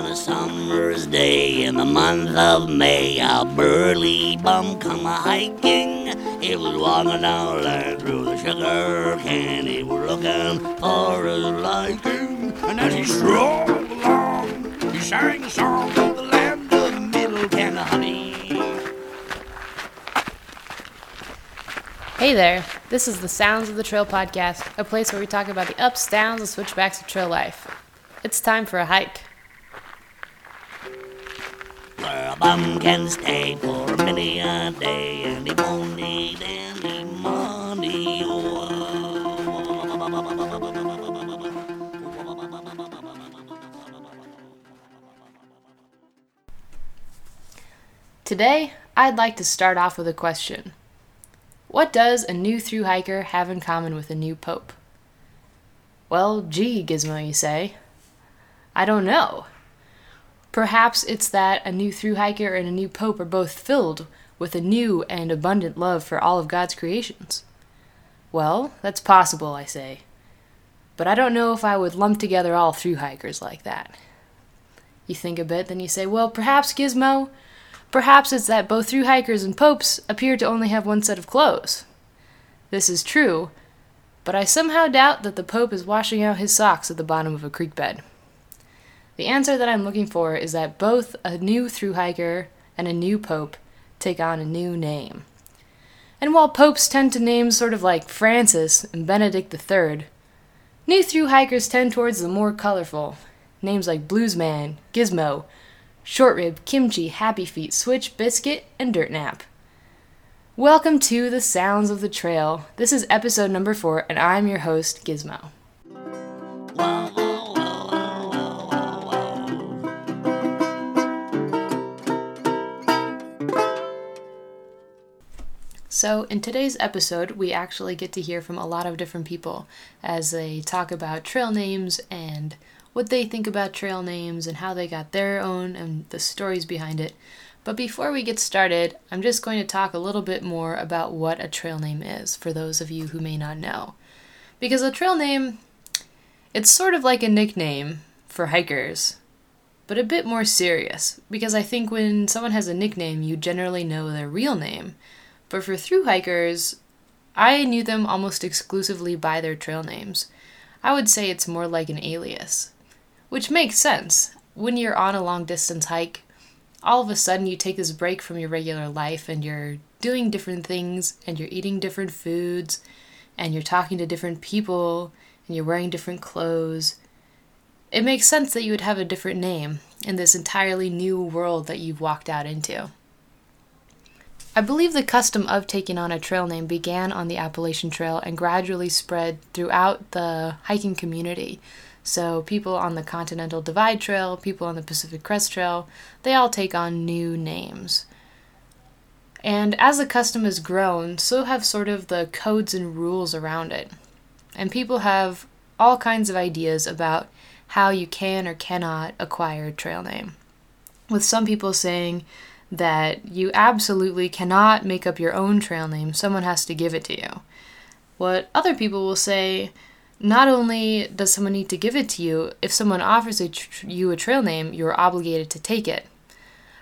On a summer's day in the month of May, a burly bum come a hiking. He was walking down land through the sugar cane. He was looking for his liking. And as he strolled along, he sang a song of the land of middle Honey. Hey there, this is the Sounds of the Trail podcast, a place where we talk about the ups, downs, and switchbacks of trail life. It's time for a hike. A bum can stay for many a day and he won't need any money. Today, I'd like to start off with a question. What does a new through hiker have in common with a new pope? Well, gee, Gizmo, you say. I don't know. Perhaps it's that a new through hiker and a new pope are both filled with a new and abundant love for all of God's creations. Well, that's possible, I say. But I don't know if I would lump together all through hikers like that. You think a bit, then you say, well, perhaps Gizmo, perhaps it's that both through hikers and popes appear to only have one set of clothes. This is true, but I somehow doubt that the pope is washing out his socks at the bottom of a creek bed. The answer that I'm looking for is that both a new through hiker and a new pope take on a new name. And while popes tend to name sort of like Francis and Benedict III, new through hikers tend towards the more colorful names like Bluesman, Gizmo, Shortrib, Kimchi, Happy Feet, Switch, Biscuit, and Dirt Nap. Welcome to the Sounds of the Trail. This is episode number four, and I'm your host, Gizmo. So, in today's episode, we actually get to hear from a lot of different people as they talk about trail names and what they think about trail names and how they got their own and the stories behind it. But before we get started, I'm just going to talk a little bit more about what a trail name is for those of you who may not know. Because a trail name, it's sort of like a nickname for hikers, but a bit more serious. Because I think when someone has a nickname, you generally know their real name. But for through hikers, I knew them almost exclusively by their trail names. I would say it's more like an alias. Which makes sense. When you're on a long distance hike, all of a sudden you take this break from your regular life and you're doing different things and you're eating different foods and you're talking to different people and you're wearing different clothes. It makes sense that you would have a different name in this entirely new world that you've walked out into. I believe the custom of taking on a trail name began on the Appalachian Trail and gradually spread throughout the hiking community. So, people on the Continental Divide Trail, people on the Pacific Crest Trail, they all take on new names. And as the custom has grown, so have sort of the codes and rules around it. And people have all kinds of ideas about how you can or cannot acquire a trail name. With some people saying, that you absolutely cannot make up your own trail name, someone has to give it to you. What other people will say, not only does someone need to give it to you, if someone offers a tr- you a trail name, you're obligated to take it.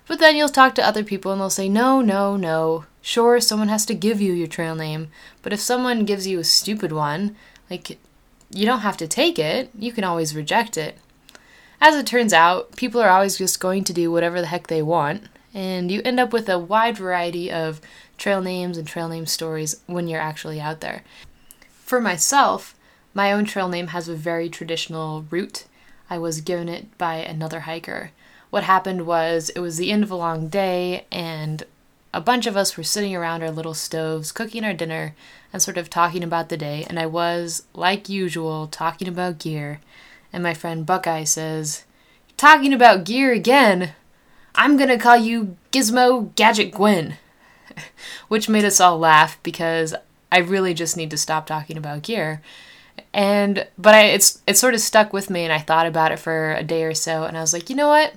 But then you'll talk to other people and they'll say, no, no, no. Sure, someone has to give you your trail name, but if someone gives you a stupid one, like, you don't have to take it, you can always reject it. As it turns out, people are always just going to do whatever the heck they want, and you end up with a wide variety of trail names and trail name stories when you're actually out there. For myself, my own trail name has a very traditional root. I was given it by another hiker. What happened was it was the end of a long day, and a bunch of us were sitting around our little stoves cooking our dinner and sort of talking about the day. And I was, like usual, talking about gear. And my friend Buckeye says, Talking about gear again? I'm gonna call you Gizmo Gadget Gwen. Which made us all laugh because I really just need to stop talking about gear. And but I it's it sort of stuck with me and I thought about it for a day or so and I was like, you know what?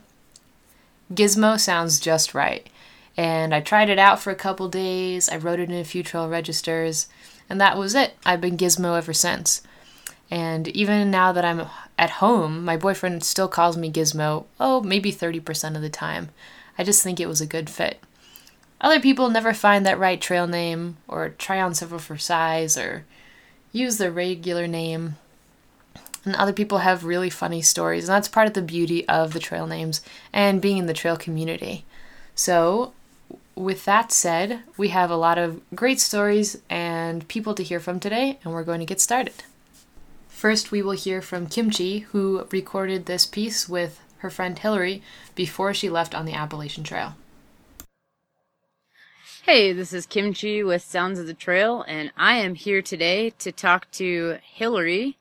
Gizmo sounds just right. And I tried it out for a couple days. I wrote it in a few trail registers, and that was it. I've been Gizmo ever since. And even now that I'm at home, my boyfriend still calls me Gizmo, oh, maybe 30% of the time. I just think it was a good fit. Other people never find that right trail name, or try on several for size, or use their regular name. And other people have really funny stories, and that's part of the beauty of the trail names and being in the trail community. So, with that said, we have a lot of great stories and people to hear from today, and we're going to get started. First, we will hear from Kimchi, who recorded this piece with her friend Hillary before she left on the Appalachian Trail. Hey, this is Kimchi with Sounds of the Trail, and I am here today to talk to Hillary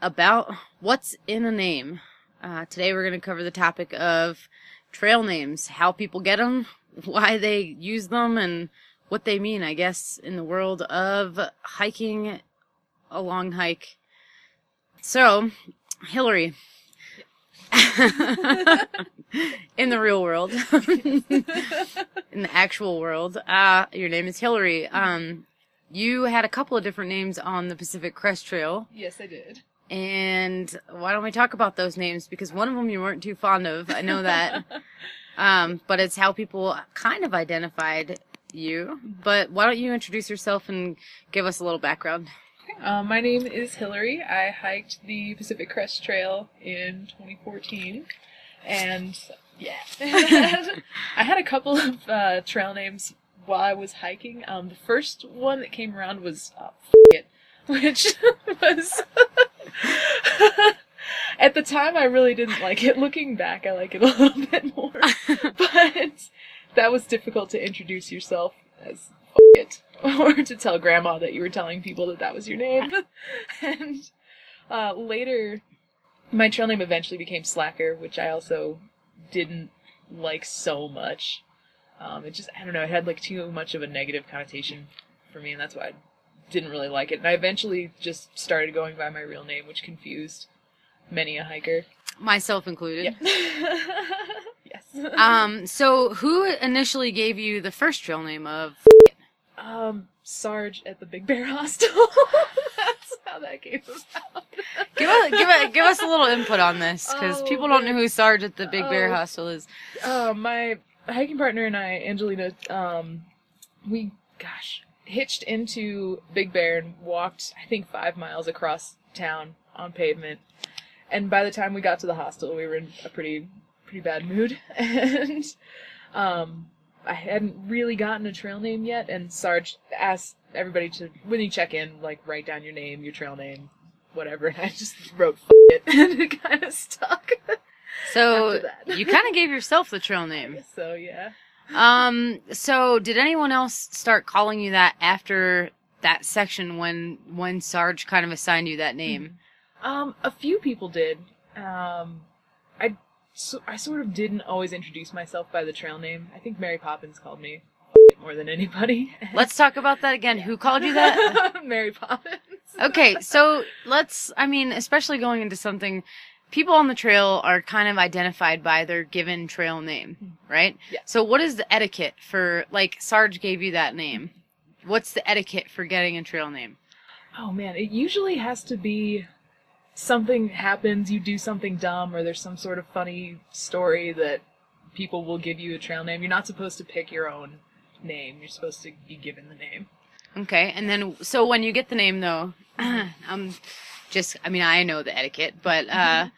about what's in a name. Uh, today we're going to cover the topic of trail names, how people get them, why they use them, and what they mean, I guess, in the world of hiking a long hike. So, Hillary. in the real world, in the actual world, uh, your name is Hillary. Um, you had a couple of different names on the Pacific Crest Trail. Yes, I did. And why don't we talk about those names? Because one of them you weren't too fond of. I know that. um, but it's how people kind of identified you. But why don't you introduce yourself and give us a little background? Um, my name is Hillary. I hiked the Pacific Crest Trail in 2014. And yeah, I had a couple of uh, trail names while I was hiking. Um, the first one that came around was uh, it, which was at the time I really didn't like it. Looking back, I like it a little bit more, but that was difficult to introduce yourself as it or to tell grandma that you were telling people that that was your name. and uh, later, my trail name eventually became Slacker, which I also didn't like so much. Um, it just, I don't know, it had like too much of a negative connotation for me, and that's why I didn't really like it. And I eventually just started going by my real name, which confused many a hiker. Myself included. yes. Um, so who initially gave you the first trail name of um, Sarge at the Big Bear Hostel. That's how that came about. give us give us give us a little input on this because Oh, people don't know who Sarge at the Big Bear Oh. Hostel is. Uh, my hiking partner and I, Angelina, um, we, gosh, hitched into Big Bear and walked, I think, five miles across town on pavement. And by the time we got to the hostel, we were in a pretty, pretty bad mood. And, um, I hadn't really gotten a trail name yet, and Sarge asked everybody to, when you check in, like, write down your name, your trail name, whatever. And I just wrote F it, and it kind of stuck. So you kind of gave yourself the trail name. so, yeah. Um. So did anyone else start calling you that after that section when when Sarge kind of assigned you that name? Um, a few people did. Um, I, so, I sort of didn't always introduce myself by the trail name. I think Mary Poppins called me more than anybody. Let's talk about that again. Who called you that? Mary Poppins. okay, so let's. I mean, especially going into something. People on the trail are kind of identified by their given trail name, hmm. right? Yeah. So, what is the etiquette for, like, Sarge gave you that name? What's the etiquette for getting a trail name? Oh man, it usually has to be something happens, you do something dumb, or there's some sort of funny story that people will give you a trail name. You're not supposed to pick your own name. You're supposed to be given the name. Okay, and then so when you get the name though, um, just I mean I know the etiquette, but uh,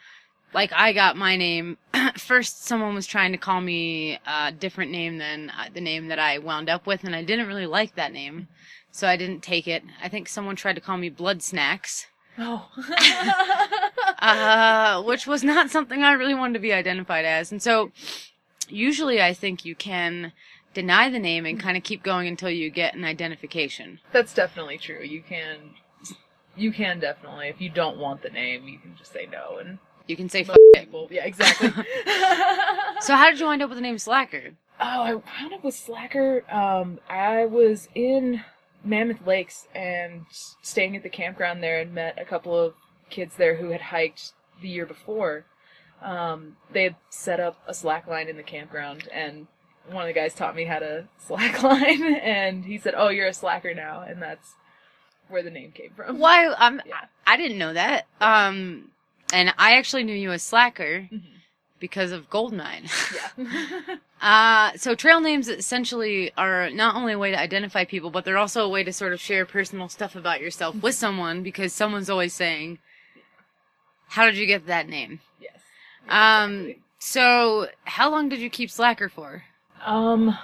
like I got my name first. Someone was trying to call me a different name than uh, the name that I wound up with, and I didn't really like that name, so I didn't take it. I think someone tried to call me Blood Snacks, Oh. uh, which was not something I really wanted to be identified as, and so usually I think you can deny the name and kind of keep going until you get an identification. That's definitely true. You can, you can definitely. If you don't want the name, you can just say no. And You can say most it. people, yeah, exactly. So how did you wind up with the name Slacker? oh, I wound up with Slacker. Um, I was in Mammoth Lakes and staying at the campground there, and met a couple of kids there who had hiked the year before. Um, they had set up a slack line in the campground, and one of the guys taught me how to slack line, and he said, "Oh, you're a slacker now," and that's where the name came from. Why? Um, Yeah. I didn't know that. Um, and I actually knew you as Slacker Mhm. because of Goldmine. Yeah. Uh, so trail names essentially are not only a way to identify people, but they're also a way to sort of share personal stuff about yourself with someone because someone's always saying, "How did you get that name?" yes. Um, so how long did you keep Slacker for? Um,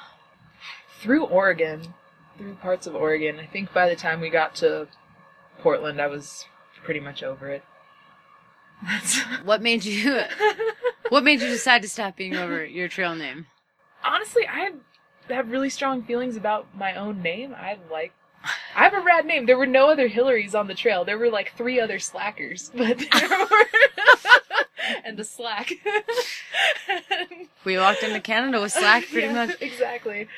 through Oregon, through parts of Oregon. I think by the time we got to Portland, I was pretty much over it. What made you What made you decide to stop being over your trail name? Honestly, I have really strong feelings about my own name. I like. I have a rad name. There were no other Hillarys on the trail. There were like three other slackers, but there were and the slack. We walked into Canada with Slack pretty Yeah, much. exactly.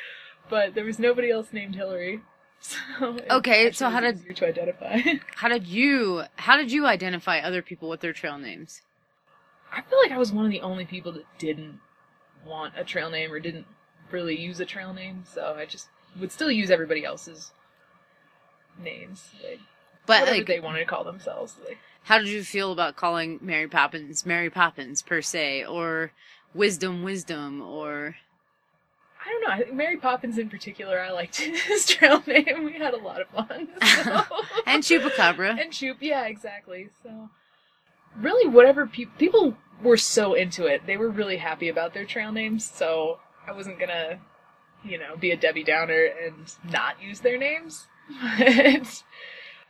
But there was nobody else named Hillary. So Okay, so how did- you to identify? How did you How did you identify other people with their trail names? I feel like I was one of the only people that didn't want a trail name or didn't really use a trail name, so I just would still use everybody else's names, like But like, they wanted to call themselves. Like, how did you feel about calling Mary Poppins Mary Poppins per se, or Wisdom Wisdom, or I don't know. I think Mary Poppins in particular, I liked his trail name. We had a lot of fun. so- and Chupacabra? and Choop, yeah, exactly. So, really, whatever people people were so into it, they were really happy about their trail names. So I wasn't gonna, you know, be a Debbie Downer and not use their names. But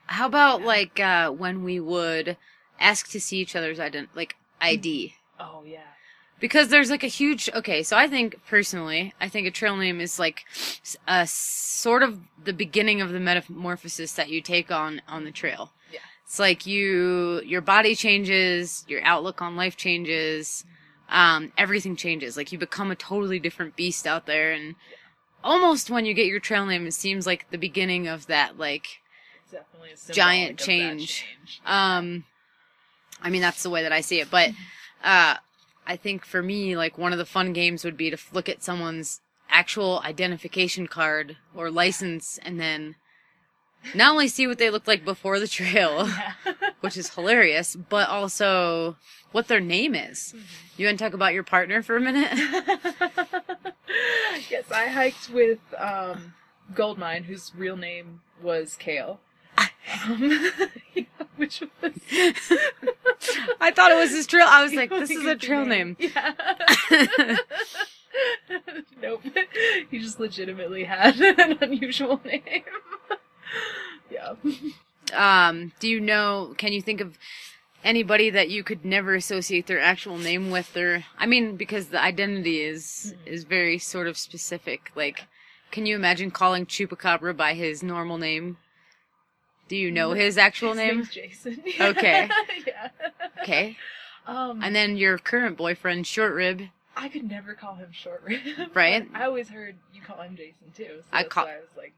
How about like uh, when we would ask to see each other's ident like ID? oh yeah, Because there's like a huge okay, so I think personally, I think a trail name is like a sort of the beginning of the metamorphosis that you take on on the trail. It's like you your body changes, your outlook on life changes, um, everything changes. Like you become a totally different beast out there and almost when you get your trail name it seems like the beginning of that like definitely a Giant change. change. um, I mean, that's the way that I see it. But uh, I think for me, like one of the fun games would be to look at someone's actual identification card or license, and then not only see what they looked like before the trail, yeah. which is hilarious, but also what their name is. You want to talk about your partner for a minute? yes, I hiked with um, Goldmine, whose real name was Kale. Um, yeah, which was I thought it was his trail. I was like, this is a trail name. Yeah. nope. He just legitimately had an unusual name. yeah. um, do you know? Can you think of anybody that you could never associate their actual name with? Their, I mean, because the identity is is very sort of specific. Like, can you imagine calling Chupacabra by his normal name? Do you know his actual His name? name's Jason. Okay. yeah. Okay, Um, and then your current boyfriend, Short Rib. I could never call him short rib. Right. I always heard you call him Jason too. So I call- I was like,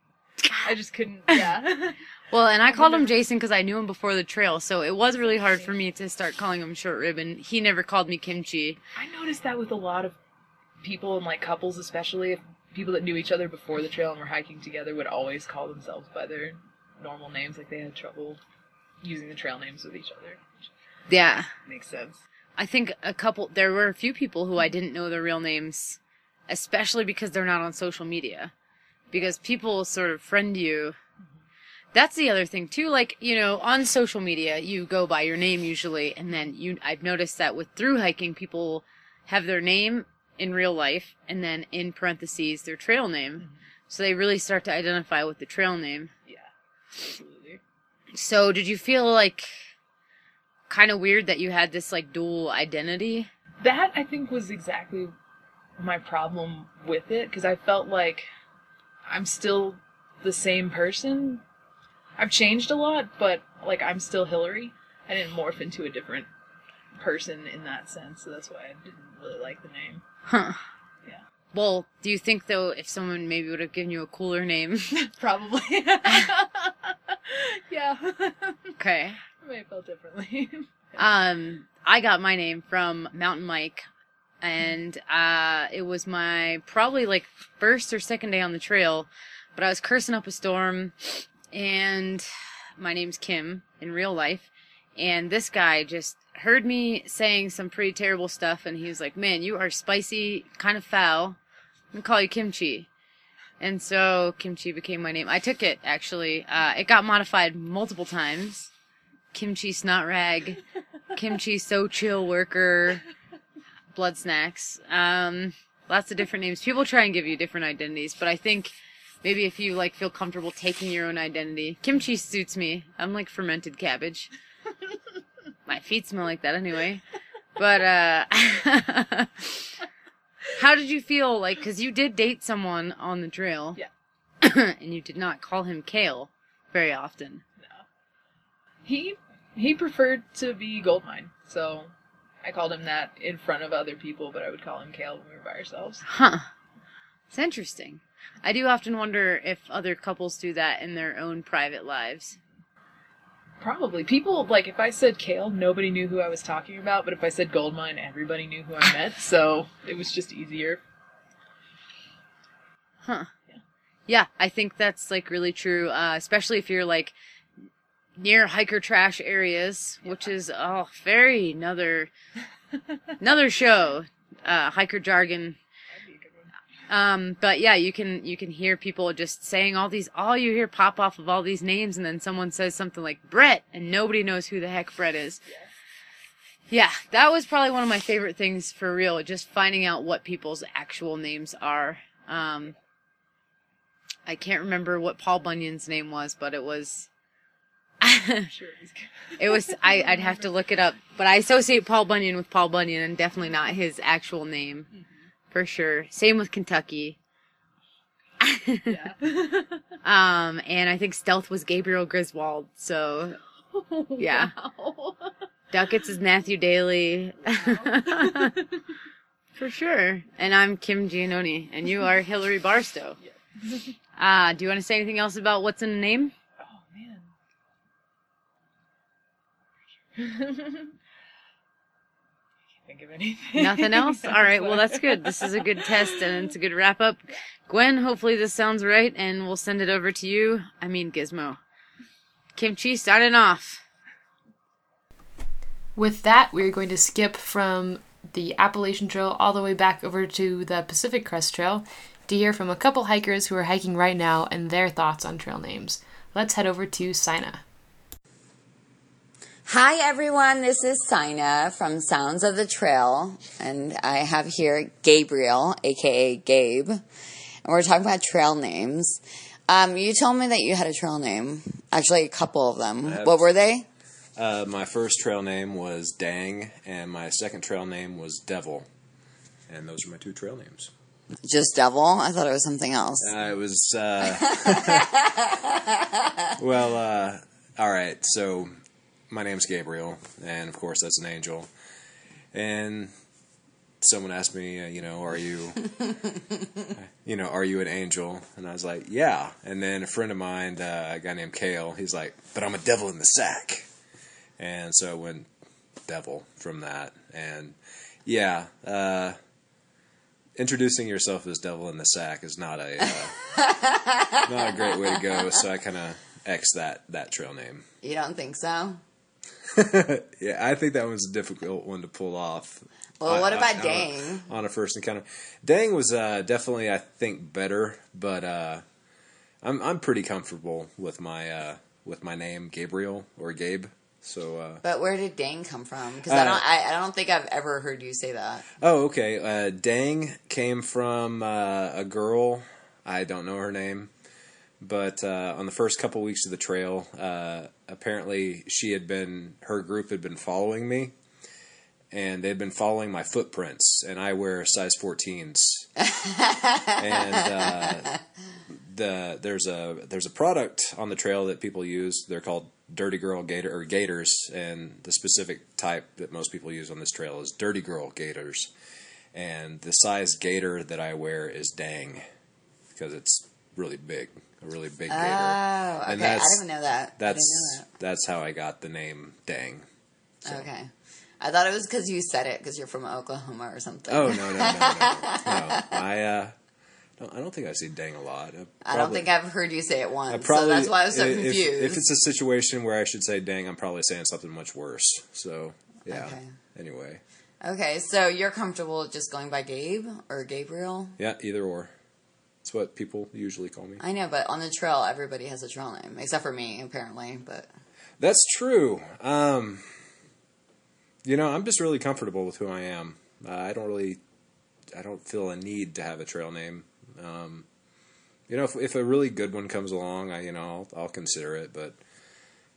I just couldn't. Yeah. Well, and I called him Jason because I knew him before the trail, so it was really hard for me to start calling him Short Rib, and he never called me Kimchi. I noticed that with a lot of people and like couples, especially if people that knew each other before the trail and were hiking together would always call themselves by their normal names. Like they had trouble using the trail names with each other. Yeah. makes sense. I think a couple, there were a few people who I didn't know their real names, especially because they're not on social media. Because people sort of friend you. That's the other thing too. Like, you know, on social media, you go by your name usually, and then you, I've noticed that with through hiking, people have their name in real life, and then in parentheses, their trail name. Mm-hmm. So they really start to identify with the trail name. Yeah. Absolutely. So did you feel like kind of weird that you had this like dual identity? That I think was exactly my problem with it because I felt like I'm still the same person. I've changed a lot, but like I'm still Hillary. I didn't morph into a different person in that sense, so that's why I didn't really like the name. Huh. Yeah. Well, do you think though if someone maybe would have given you a cooler name? Probably. yeah. okay. I may have felt differently. Um, I got my name from Mountain Mike, and uh, it was my probably like first or second day on the trail, but I was cursing up a storm, and my name's Kim in real life, and this guy just heard me saying some pretty terrible stuff, and he was like, "Man, you are spicy, kind of foul. I'm gonna call you Kimchi." And so Kimchi became my name. I took it actually. Uh, it got modified multiple times. Kimchi snot rag, Kimchi so chill worker, blood snacks. Um, lots of different names. People try and give you different identities, but I think maybe if you like feel comfortable taking your own identity, kimchi suits me. I'm like fermented cabbage. My feet smell like that anyway. But uh how did you feel like cuz you did date someone on the trail? Yeah. and you did not call him Kale very often. No. He he preferred to be Goldmine, so I called him that in front of other people, but I would call him Kale when we were by ourselves. Huh. It's interesting. I do often wonder if other couples do that in their own private lives. Probably. People, like, if I said Kale, nobody knew who I was talking about, but if I said Goldmine, everybody knew who I meant, so it was just easier. Huh. Yeah, I think that's like really true, uh, especially if you're like near hiker trash areas, which is oh very another another show, uh, hiker jargon. That'd be a good one. Um, but yeah, you can you can hear people just saying all these. All you hear pop off of all these names, and then someone says something like Brett, and nobody knows who the heck Brett is. Yeah, that was probably one of my favorite things for real. Just finding out what people's actual names are. Um, I can't remember what Paul Bunyan's name was, but it was. Sure it was good. It was I, I'd have to look it up, but I associate Paul Bunyan with Paul Bunyan, and definitely not his actual name, for sure. Same with Kentucky. Yeah. Um, and I think Stealth was Gabriel Griswold, so Yeah. Wow. Ducats is Matthew Daly, for sure. And I'm Kim Giannoni, and you are Hillary Barstow. Uh, do you want to say anything else about what's in a name? Oh man. Can't think of anything. Nothing else? All right, well, that's good. This is a good test and it's a good wrap up. Gwen, hopefully this sounds right and we'll send it over to you. I mean, Gizmo. Kimchi starting off. With that, we're going to skip from the Appalachian Trail all the way back over to the Pacific Crest Trail to hear from a couple hikers who are hiking right now and their thoughts on trail names. Let's head over to Saina. Hi everyone, this is Saina from Sounds of the Trail, and I have here Gabriel, aka Gabe, and we're talking about trail names. Um, you told me that you had a trail name, actually a couple of them. have- What were they? Uh, my first trail name was Dang, and my second trail name was Devil. And those are my two trail names. Just Devil? I thought it was something else. Uh, it was, uh, well, uh, all right. So my name's Gabriel, and of course that's an angel. And someone asked me, uh, you know, are you, you know, are you an angel? And I was like, yeah. And then a friend of mine, uh, a guy named Kale, he's like, but I'm a devil in the sack. And so I went devil from that. And yeah, uh, introducing yourself as devil in the sack is not a uh, not a great way to go. So I kind of X that that trail name. You don't think so? Yeah, I think that was a difficult one to pull off. Well, what on- about on a- Dang? on a first encounter? Dang was uh, definitely, I think, better, but uh, I'm I'm pretty comfortable with my uh, with my name Gabriel or Gabe. So uh, But where did Dang come from? Because I Uh, don't, I, I don't think I've ever heard you say that. Oh, okay. Uh, Dang came from uh, a girl. I don't know her name, but uh, on the first couple weeks of the trail, uh, apparently she had been her group had been following me, and they'd been following my footprints. And I wear size 14s, and uh, the there's a there's a product on the trail that people use. They're called Dirty Girl Gaiter or Gaiters, and the specific type that most people use on this trail is Dirty Girl Gaiters. And the size gaiter that I wear is Dang, because it's really big, a really big gaiter. Oh, okay. I that's- didn't know that. That's know that's how I got the name Dang. that. Okay. I thought it was because you said it because you're from Oklahoma or something. Oh no no no no! no. I uh, don't, I don't think I see Dang a lot. I don't think I've heard you say it I once, probably, so that's why I was so if- confused. If, it's a situation where I should say "dang," I'm probably saying something much worse. So Yeah. Okay. Anyway. Okay, so you're comfortable just going by Gabe or Gabriel? Yeah, either or. It's what people usually call me. I know, but on the trail, everybody has a trail name, except for me, apparently. But That's true. Um, you know, I'm just really comfortable with who I am. Uh, I don't really, I don't feel a need to have a trail name. Um, you know, if, if a really good one comes along, I you know I'll, I'll consider it. But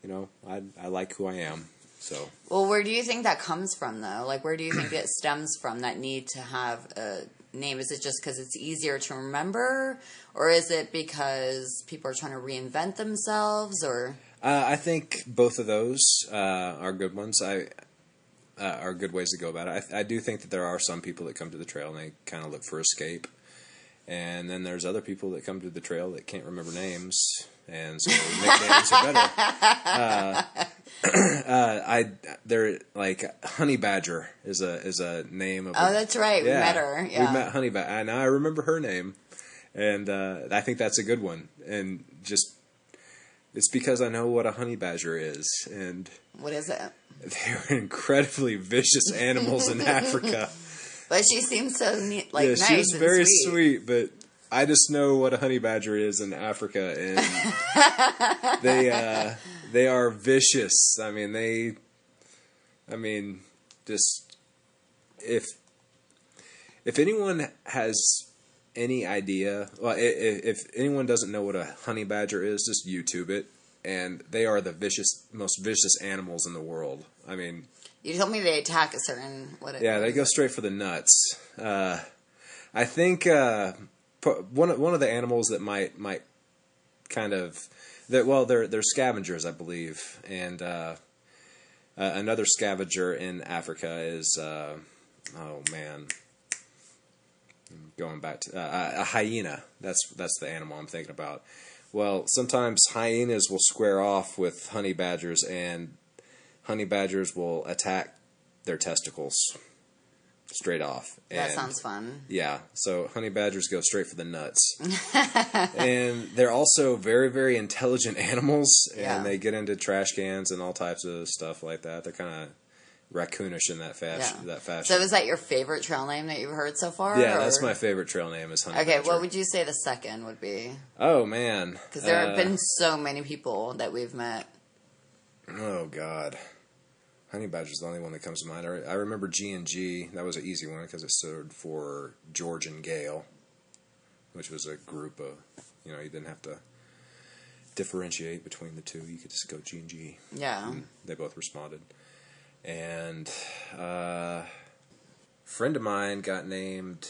you know, I I like who I am. So well, where do you think that comes from, though? Like, where do you think it stems from? That need to have a name? Is it just because it's easier to remember, or is it because people are trying to reinvent themselves, or uh, I think both of those uh, are good ones. I. Uh, are good ways to go about it. I, I do think that there are some people that come to the trail and they kind of look for escape, and then there's other people that come to the trail that can't remember names, and so nicknames are better. Uh, uh, I they're like Honey Badger is a is a name of. oh, a, that's right, we met her. Yeah, we met Honey Badger, and I remember her name, and uh, I think that's a good one, and just it's because I know what a honey badger is, and what is it? they're incredibly vicious animals in Africa. But she seems so neat, like yeah, nice she was very sweet. sweet, but I just know what a honey badger is in Africa, and they uh, they are vicious. I mean, they, I mean, just if if anyone has any idea, well, i- i- if anyone doesn't know what a honey badger is, just YouTube it, and they are the vicious, most vicious animals in the world. I mean, You told me they attack a certain what? yeah, they go straight for the nuts. Uh, I think uh, one of, one of the animals that might might kind of that well they're they're scavengers I believe. And uh, uh, another scavenger in Africa is uh, oh man. Going back to uh, a hyena. That's that's the animal I'm thinking about. Well sometimes hyenas will square off with honey badgers and honey badgers will attack their testicles straight off That sounds fun. yeah, so honey badgers go straight for the nuts. and they're also very, very intelligent animals, and Yeah. they get into trash cans and all types of stuff like that. They're kind of raccoonish in that fashion. Yeah. That fashion. So is that your favorite trail name that you've heard so far? yeah, that's my favorite trail name is honey Okay, badger. what would you say the second would be? Oh man, Because there Uh, have been so many people that we've met. Oh God, honey badger's the only one that comes to mind. I, I remember G and G. That was an easy one because it stood for George and Gale, which was a group of you know you didn't have to differentiate between the two. You could just go G and G. Yeah. And they both responded. And uh, a friend of mine got named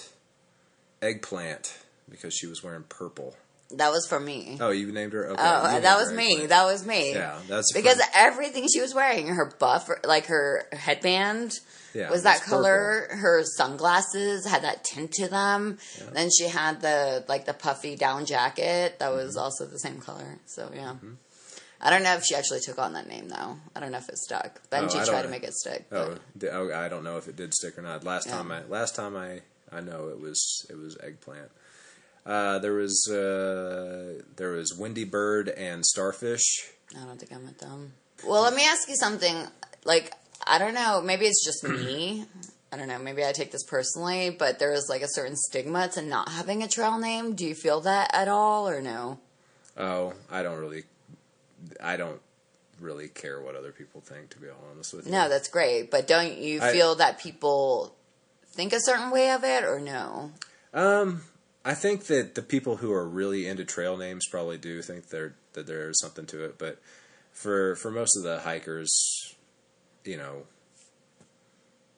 Eggplant because she was wearing purple. That was for me. Oh, you named her? Okay, Oh, that her was me. That was me. Yeah, that's because friend. everything she was wearing, her buff, like her headband, Yeah, was that was color. Her sunglasses had that tint to them. Then she had the like the puffy down jacket that was Mm-hmm. also the same color. So yeah. I don't know if she actually took on that name though. I don't know if it stuck. Oh, Benji I tried to make it stick. Oh, di- oh, I don't know if it did stick or not. Last Yeah. time I last time I I know it was it was eggplant. Uh, there was uh, there was Windy Bird and Starfish. I don't think I met them. Well, let me ask you something. Like, I don't know. Maybe it's just me. I don't know. Maybe I take this personally, but there is like a certain stigma to not having a trail name. Do you feel that at all, or no? Oh, I don't really, I don't really care what other people think. To be honest with you, No, that's great. But don't you I- feel that people think a certain way of it, or no? Um, I think that the people who are really into trail names probably do think there that there's something to it, but for for most of the hikers, you know,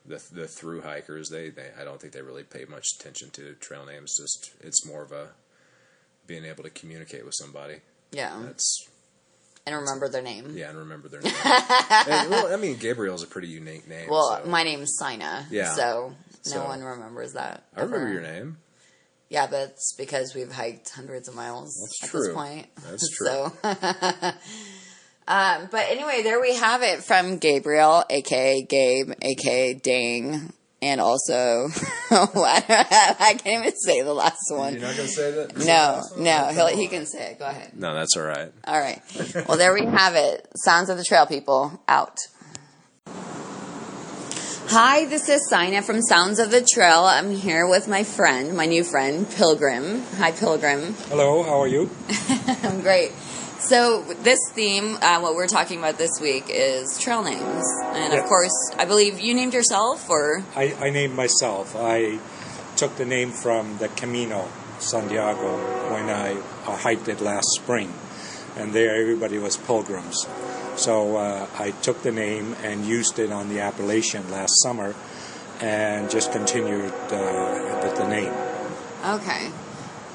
the the through hikers, they, they I don't think they really pay much attention to trail names. Just it's more of a being able to communicate with somebody. Yeah, That's and remember their name. yeah, and remember their name. And, well, I mean, Gabriel's a pretty unique name. Well, so- my name's Saina. Yeah. So no So- one remembers that. I remember your name. Yeah, but it's because we've hiked hundreds of miles That's at true. this point. That's true. So, um, but anyway, there we have it from Gabriel, aka Gabe, aka Dang, and also I can't even say the last one. You're not gonna say that? No, no, he'll, he can say it. Go ahead. No, that's all right. All right. Well, there we have it. Sounds of the Trail people out. Hi, this is Saina from Sounds of the Trail. I'm here with my friend, my new friend, Pilgrim. Hi, Pilgrim. Hello, how are you? I'm great. So this theme, uh, what we're talking about this week, is trail names, and of course, I believe you named yourself, or I, I named myself. I took the name from the Camino Santiago when I, I hiked it last spring, and there everybody was pilgrims. So uh, I took the name and used it on the Appalachian last summer, and just continued uh, with the name. okay.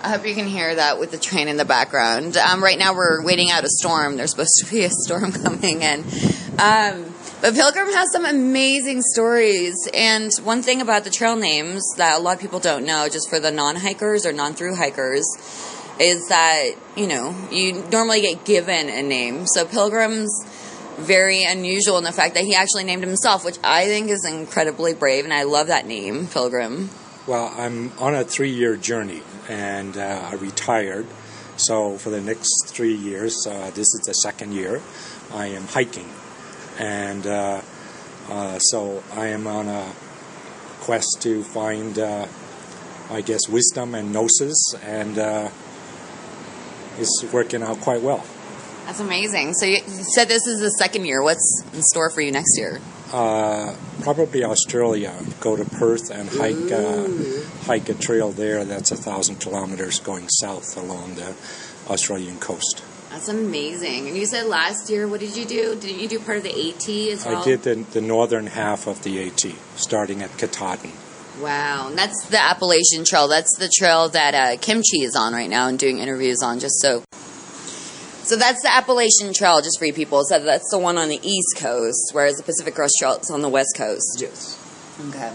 I hope you can hear that with the train in the background. Um, right now, we're waiting out a storm. There's supposed to be a storm coming in. Um, but Pilgrim has some amazing stories. And one thing about the trail names that a lot of people don't know, just for the non hikers or non through hikers, is that, you know, you normally get given a name. So Pilgrim's very unusual in the fact that he actually named himself, which I think is incredibly brave. And I love that name, Pilgrim. Well, I'm on a three year journey and uh, I retired. So, for the next three years, uh, this is the second year, I am hiking. And uh, uh, so I am on a quest to find, uh, I guess, wisdom and gnosis, and it's working out quite well. That's amazing. So you you said this is the second year. What's in store for you next year? Uh, probably Australia. Go to Perth and hike uh, hike a trail there that's a thousand kilometers going south along the Australian coast. That's amazing. And you said last year, what did you do? Did you do part of the AT as well? I did the, the northern half of the AT, starting at Katahdin. Wow. And that's the Appalachian Trail. That's the trail that uh, Kimchi is on right now and doing interviews on, just so. So that's the Appalachian Trail, just for you people. So that's the one on the East Coast, whereas the Pacific Crest Trail is on the West Coast. Yes. Okay.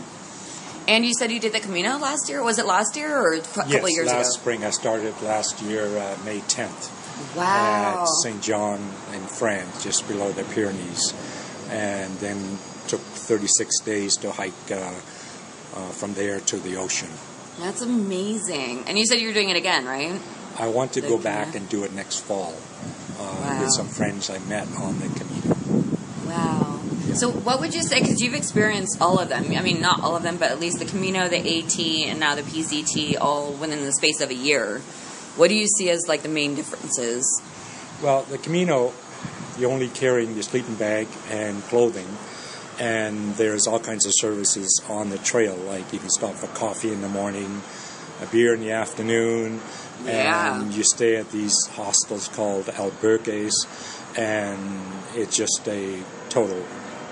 And you said you did the Camino last year? Was it last year or a couple Yes, years last ago? Last spring. I started last year, uh, May 10th, Wow. at St. John in France, just below the Pyrenees. And then took 36 days to hike uh, uh, from there to the ocean. That's amazing. And you said you were doing it again, right? I want to The go back and do it next fall uh, Wow. with some friends I met on the Camino. Wow. So, what would you say? Because you've experienced all of them. I mean, not all of them, but at least the Camino, the AT, and now the PCT, all within the space of a year. What do you see as like the main differences? Well, the Camino, you're only carrying your sleeping bag and clothing, and there's all kinds of services on the trail. Like you can stop for coffee in the morning, a beer in the afternoon, Yeah. and you stay at these hostels called albergues, and it's just a total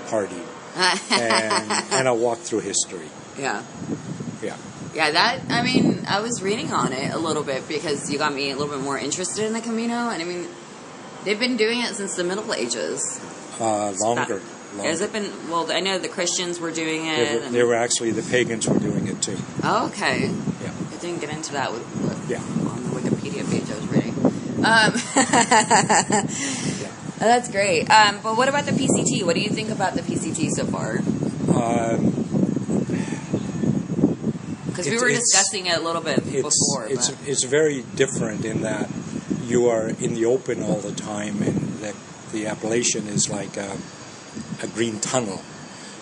party. and, and a walk through history. Yeah. Yeah. Yeah, that, I mean, I was reading on it a little bit because you got me a little bit more interested in the Camino. And I mean, they've been doing it since the Middle Ages. Uh, longer. Has it been, well, I know the Christians were doing it. They were, they were actually the pagans were doing it too. Oh, okay. Yeah. I didn't get into that with, with Yeah. on the Wikipedia page I was reading. Um, Oh, That's great. Um, but what about the PCT? What do you think about the PCT so far? Um, Because we were discussing it a little bit it's before. it's but- it's very different in that you are in the open all the time, and the the Appalachian is like a, a green tunnel,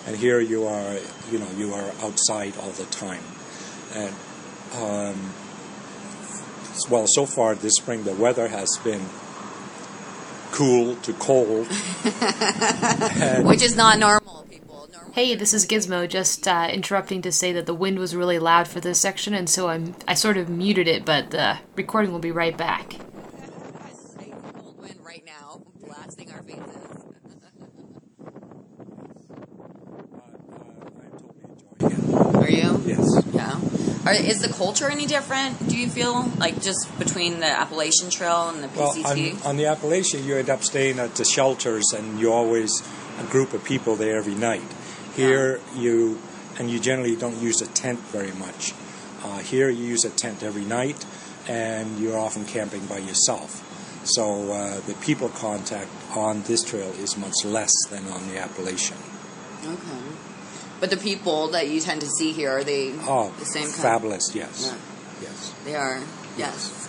and here you are, you know, you are outside all the time, and um, well, so far this spring the weather has been cool to cold, which is not normal, people. Normal. Hey, this is Gizmo. Just uh, interrupting to say that the wind was really loud for this section, and so I'm I sort of muted it, but the recording will be right back. Stay cold wind right now, blasting our faces. I'm totally enjoying it. Are you? Yes. Yeah. Are, is the culture any different? Do you feel like just between the Appalachian Trail and the Well, PCT? on, on the Appalachian, you end up staying at the shelters, and you always a group of people there every night. Here, you and you generally don't use a tent very much. Uh, here, you use a tent every night, and you're often camping by yourself. So uh, the people contact on this trail is much less than on the Appalachian. okay. But the people that you tend to see here are they Oh, the same kind? fabulous! Yes, Yeah. yes. They are. Yes.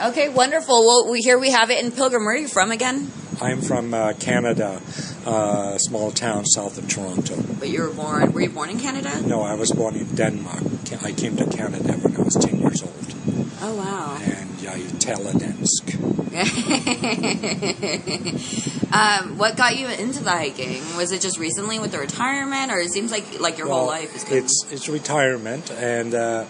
Okay, wonderful. Well, we, here we have it in Pilgrim. Where are you from again? I'm from uh, Canada, uh, small town south of Toronto. But you were born. Were you born in Canada? No, I was born in Denmark. I came to Canada when I was 10 years old. Oh wow. And dansk. um, what got you into the hiking? Was it just recently with the retirement, or it seems like like your whole life is? Kind It's it's retirement, and uh,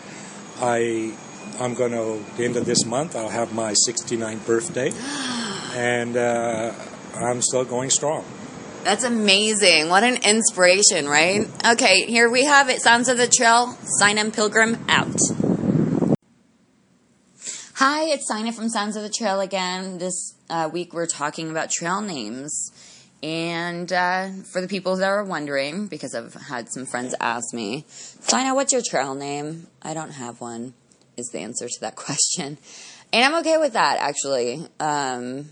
I I'm going to the end of this month. I'll have my 69th birthday, and uh, I'm still going strong. That's amazing. What an inspiration, right? Okay, here we have it. Sounds of the Trail. Saina and Pilgrim out. Hi, it's Saina from Sounds of the Trail again. This uh, week we're talking about trail names. And uh, for the people that are wondering, because I've had some friends ask me, Saina, what's your trail name? I don't have one, is the answer to that question. And I'm okay with that, actually. Um,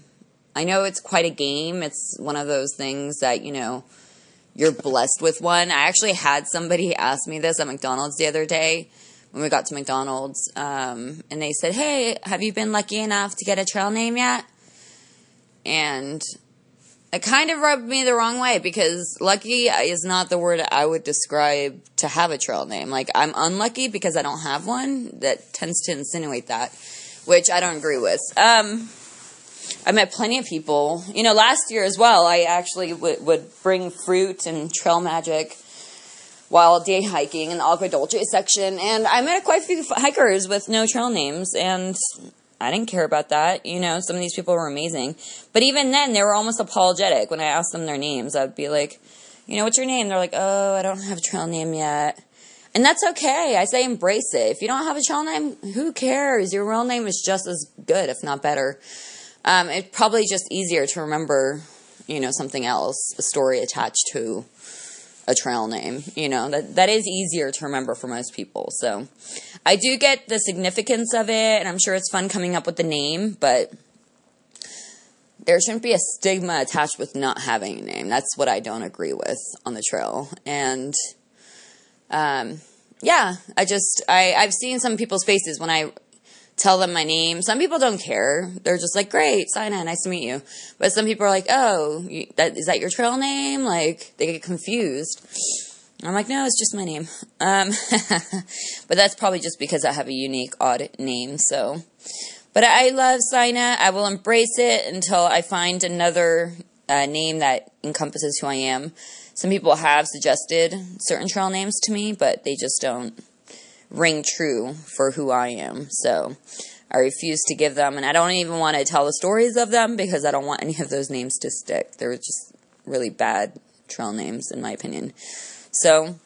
I know it's quite a game. It's one of those things that, you know, you're blessed with one. I actually had somebody ask me this at McDonald's the other day when we got to McDonald's. Um, and they said, Hey, have you been lucky enough to get a trail name yet? And it kind of rubbed me the wrong way because lucky is not the word I would describe to have a trail name. Like, I'm unlucky because I don't have one. That tends to insinuate that, which I don't agree with. Um, I met plenty of people. You know, last year as well, I actually would, would bring fruit and trail magic while day hiking in the Agua Dulce section, and I met quite a few hikers with no trail names, and I didn't care about that. You know, some of these people were amazing, but even then, they were almost apologetic when I asked them their names. I'd be like, you know, what's your name? They're like, oh, I don't have a trail name yet. And that's okay. I say embrace it. If you don't have a trail name, who cares? Your real name is just as good, if not better. Um, it's probably just easier to remember, you know, something else, a story attached to a trail name. You know, that that is easier to remember for most people. So I do get the significance of it, and I'm sure it's fun coming up with the name, but there shouldn't be a stigma attached with not having a name. That's what I don't agree with on the trail. And um, yeah, I just I I've seen some people's faces when I tell them my name. Some people don't care. They're just like, "Great, Saina, nice to meet you." But some people are like, "Oh, you, that is that your trail name?" Like they get confused. I'm like, "No, it's just my name." Um, but that's probably just because I have a unique, odd name. So, but I love Saina. I will embrace it until I find another uh, name that encompasses who I am. Some people have suggested certain trail names to me, but they just don't ring true for who I am. So I refuse to give them, and I don't even want to tell the stories of them because I don't want any of those names to stick. They're just really bad trail names, in my opinion. So,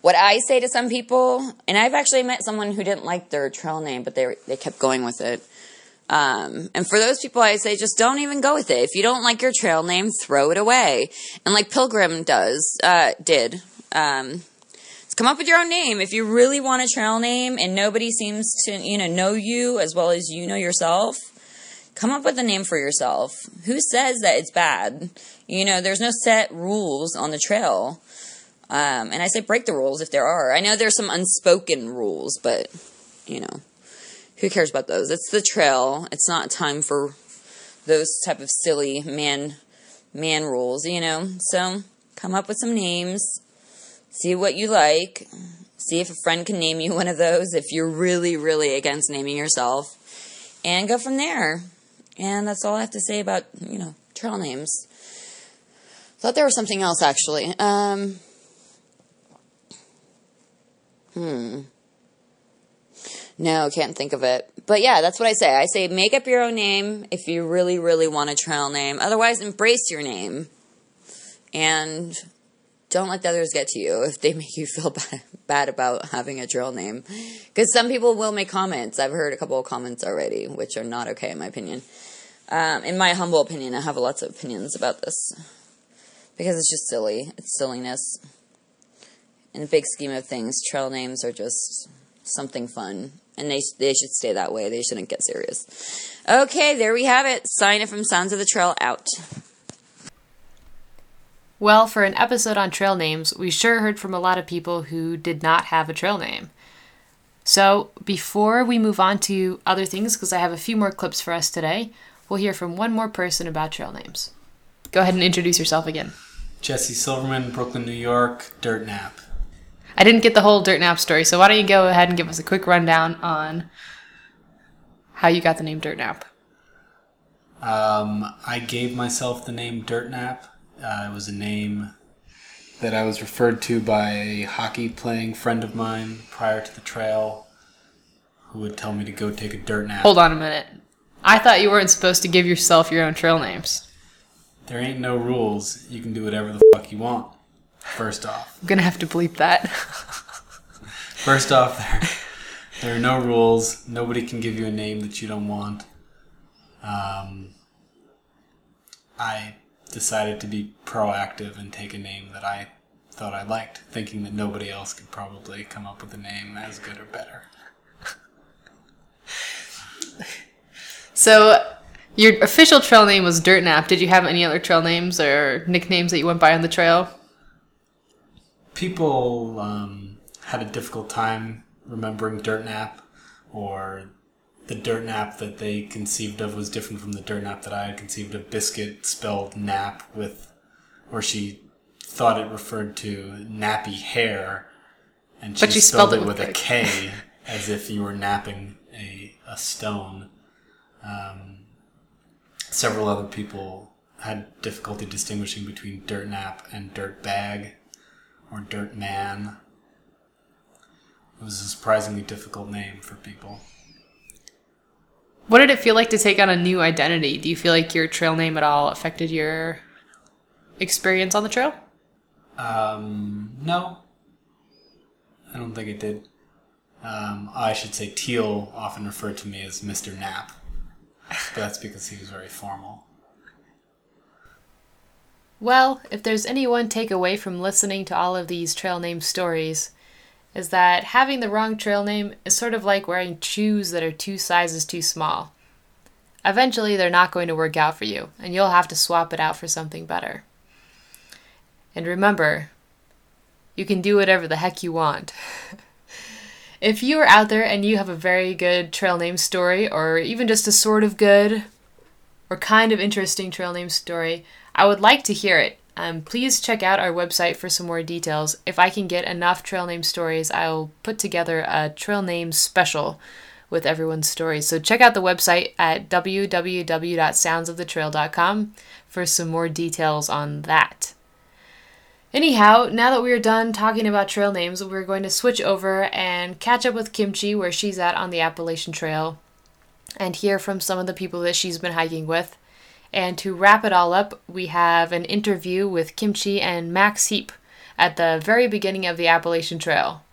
what I say to some people, and I've actually met someone who didn't like their trail name, but they they kept going with it. Um, and for those people, I say just don't even go with it. If you don't like your trail name, throw it away. And like Pilgrim does, uh, did. Um, come up with your own name. If you really want a trail name and nobody seems to you know know you as well as you know yourself come up with a name for yourself. Who says that it's bad? You know there's no set rules on the trail. Um, and i say break the rules if there are. I know there's some unspoken rules but you know who cares about those? It's the trail. It's not time for those type of silly man man rules you know? So come up with some names see what you like, see if a friend can name you one of those if you're really, really against naming yourself, and go from there. And that's all I have to say about, you know, trail names. Thought there was something else actually. Um, hmm. No, can't think of it. But yeah, that's what I say. I say make up your own name if you really, really want a trail name. Otherwise, embrace your name. And don't let the others get to you if they make you feel bad, bad about having a trail name. Because some people will make comments. I've heard a couple of comments already, which are not okay in my opinion. Um, in my humble opinion, I have lots of opinions about this. Because it's just silly. It's silliness. In the big scheme of things, trail names are just something fun. And they, they should stay that way. They shouldn't get serious. Okay, there we have it. Saina from Sounds of the Trail out. Well, for an episode on trail names, we sure heard from a lot of people who did not have a trail name. So, before we move on to other things, because I have a few more clips for us today, we'll hear from one more person about trail names. Go ahead and introduce yourself again. Jesse Silverman, Brooklyn, New York, Dirt Nap. I didn't get the whole Dirt Nap story, so why don't you go ahead and give us a quick rundown on how you got the name Dirt Nap? Um, I gave myself the name Dirt Nap. Uh, it was a name that I was referred to by a hockey playing friend of mine prior to the trail who would tell me to go take a dirt nap. Hold on a minute. I thought you weren't supposed to give yourself your own trail names. There ain't no rules. You can do whatever the fuck you want. First off. I'm gonna have to bleep that. First off, there, there are no rules. Nobody can give you a name that you don't want. Um, I decided to be proactive and take a name that I thought I liked, thinking that nobody else could probably come up with a name as good or better. so, your official trail name was Dirt Nap. Did you have any other trail names or nicknames that you went by on the trail? People um, had a difficult time remembering Dirt Nap, or the Dirt Nap that they conceived of was different from the Dirt Nap that I had conceived of. Biscuit spelled nap with, or she thought it referred to nappy hair, and she, she spelled, spelled it it with with a a- K, as if you were napping a, a stone. Um, several other people had difficulty distinguishing between Dirt Nap and Dirt Bag or Dirt Man. It was a surprisingly difficult name for people. What did it feel like to take on a new identity? Do you feel like your trail name at all affected your experience on the trail? Um, no, I don't think it did. Um, I should say Teal often referred to me as Mr. Knapp, but that's because he was very formal. Well, if there's any one takeaway from listening to all of these trail name stories, is that having the wrong trail name is sort of like wearing shoes that are two sizes too small. Eventually, they're not going to work out for you, and you'll have to swap it out for something better. And remember, you can do whatever the heck you want. if you are out there and you have a very good trail name story, or even just a sort of good or kind of interesting trail name story, I would like to hear it. Um, please check out our website for some more details. If I can get enough trail name stories, I'll put together a trail name special with everyone's stories. So check out the website at www.soundsofthetrail.com for some more details on that. Anyhow, now that we're done talking about trail names, we're going to switch over and catch up with Kimchi where she's at on the Appalachian Trail and hear from some of the people that she's been hiking with. And to wrap it all up, we have an interview with Kimchi and Max Heap at the very beginning of the Appalachian Trail,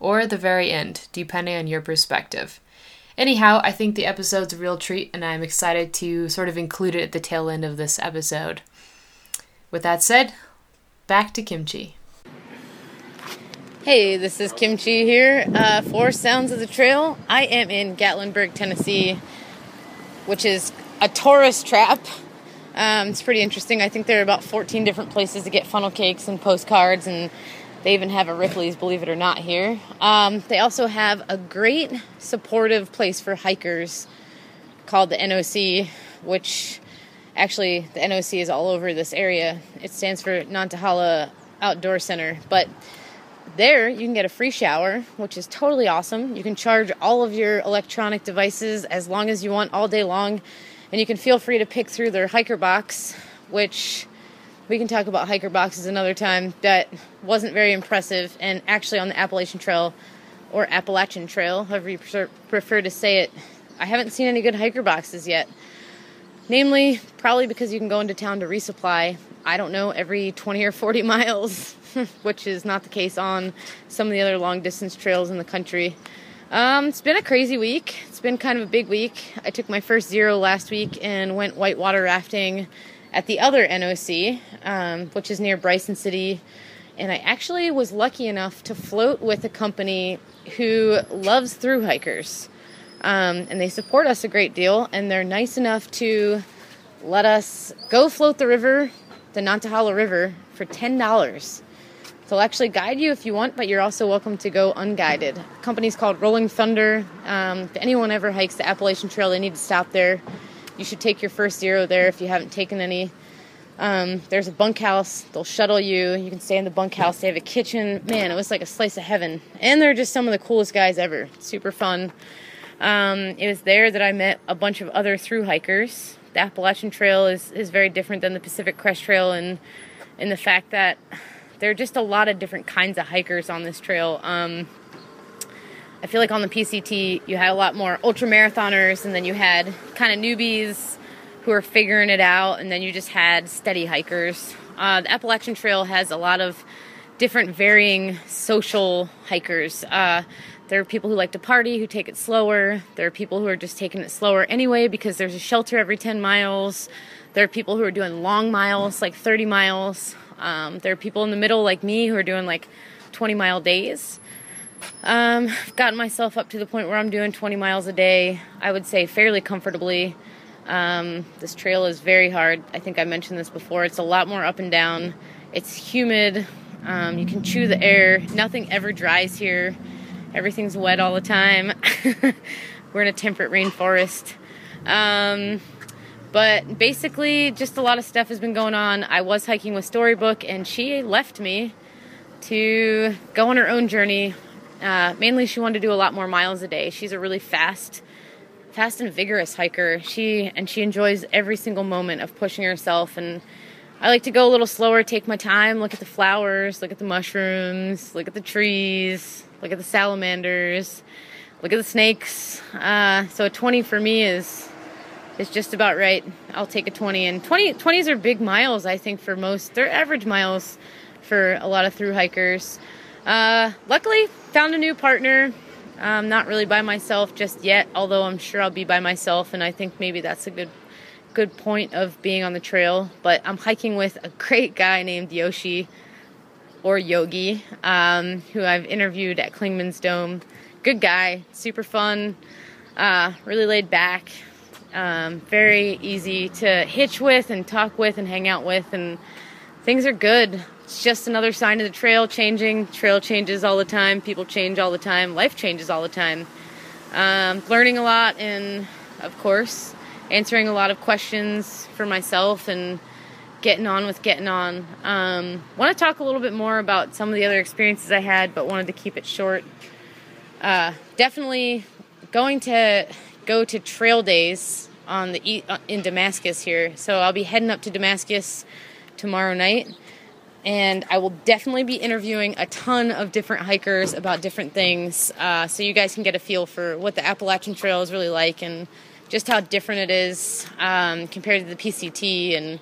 or the very end, depending on your perspective. Anyhow, I think the episode's a real treat, and I'm excited to sort of include it at the tail end of this episode. With that said, back to Kimchi. Hey, this is Kimchi here uh, for Sounds of the Trail. I am in Gatlinburg, Tennessee, which is a tourist trap. Um, it's pretty interesting. I think there are about 14 different places to get funnel cakes and postcards, and they even have a Ripley's, believe it or not, here. Um, they also have a great supportive place for hikers called the NOC, which actually the NOC is all over this area. It stands for Nantahala Outdoor Center, but there you can get a free shower, which is totally awesome. You can charge all of your electronic devices as long as you want all day long, and you can feel free to pick through their hiker box, which we can talk about hiker boxes another time. That wasn't very impressive, and actually on the Appalachian Trail or Appalachian Trail, however you prefer- to say it, I haven't seen any good hiker boxes yet. Namely, probably because you can go into town to resupply, I don't know, every 20 or 40 miles, which is not the case on some of the other long distance trails in the country. Um, it's been a crazy week. It's been kind of a big week. I took my first zero last week and went whitewater rafting at the other NOC, um, which is near Bryson City. And I actually was lucky enough to float with a company who loves through hikers. Um, and they support us a great deal, and they're nice enough to let us go float the river, the Nantahala River, for $10. They'll actually guide you if you want, but you're also welcome to go unguided. The company's called Rolling Thunder. Um, if anyone ever hikes the Appalachian Trail, they need to stop there you should take your first zero there if you haven't taken any. Um, there's a bunkhouse. They'll shuttle you. You can stay in the bunkhouse. They have a kitchen. Man, it was like a slice of heaven. And they're just some of the coolest guys ever. Super fun. Um, it was there that I met a bunch of other through hikers. The Appalachian Trail is, is very different than the Pacific Crest Trail in, in the fact that there are just a lot of different kinds of hikers on this trail. Um, I feel like on the PCT, you had a lot more ultra marathoners, and then you had kind of newbies who are figuring it out, and then you just had steady hikers. Uh, the Appalachian Trail has a lot of different varying social hikers. Uh, there are people who like to party who take it slower. There are people who are just taking it slower anyway because there's a shelter every 10 miles. There are people who are doing long miles, like 30 miles. Um, there are people in the middle, like me, who are doing like 20 mile days. Um, I've gotten myself up to the point where I'm doing 20 miles a day, I would say fairly comfortably. Um, this trail is very hard. I think I mentioned this before. It's a lot more up and down. It's humid. Um, you can chew the air. Nothing ever dries here. Everything's wet all the time. We're in a temperate rainforest. But basically, just a lot of stuff has been going on. I was hiking with Storybook, and she left me to go on her own journey. Uh, mainly, she wanted to do a lot more miles a day. She's a really fast fast and vigorous hiker. She and she enjoys every single moment of pushing herself and I like to go a little slower, take my time, look at the flowers, look at the mushrooms, look at the trees, look at the salamanders, look at the snakes. Uh, so a 20 for me is is just about right. I'll take a 20 and 20 20s are big miles I think for most. They're average miles for a lot of through hikers. Uh, luckily found a new partner um, not really by myself just yet, although I'm sure I'll be by myself, and I think maybe that's a good good point of being on the trail. But I'm hiking with a great guy named Yoshi or Yogi, um, who I've interviewed at Clingman's Dome. Good guy, super fun, uh, really laid back, um, very easy to hitch with and talk with and hang out with, and things are good it's just another sign of the trail changing. Trail changes all the time. People change all the time. Life changes all the time. Um, learning a lot, and of course, answering a lot of questions for myself and getting on with getting on. Um, Want to talk a little bit more about some of the other experiences I had, but wanted to keep it short. Uh, definitely going to go to trail days on the uh, in Damascus here. So I'll be heading up to Damascus tomorrow night and I will definitely be interviewing a ton of different hikers about different things uh, so you guys can get a feel for what the Appalachian Trail is really like and just how different it is um, compared to the PCT and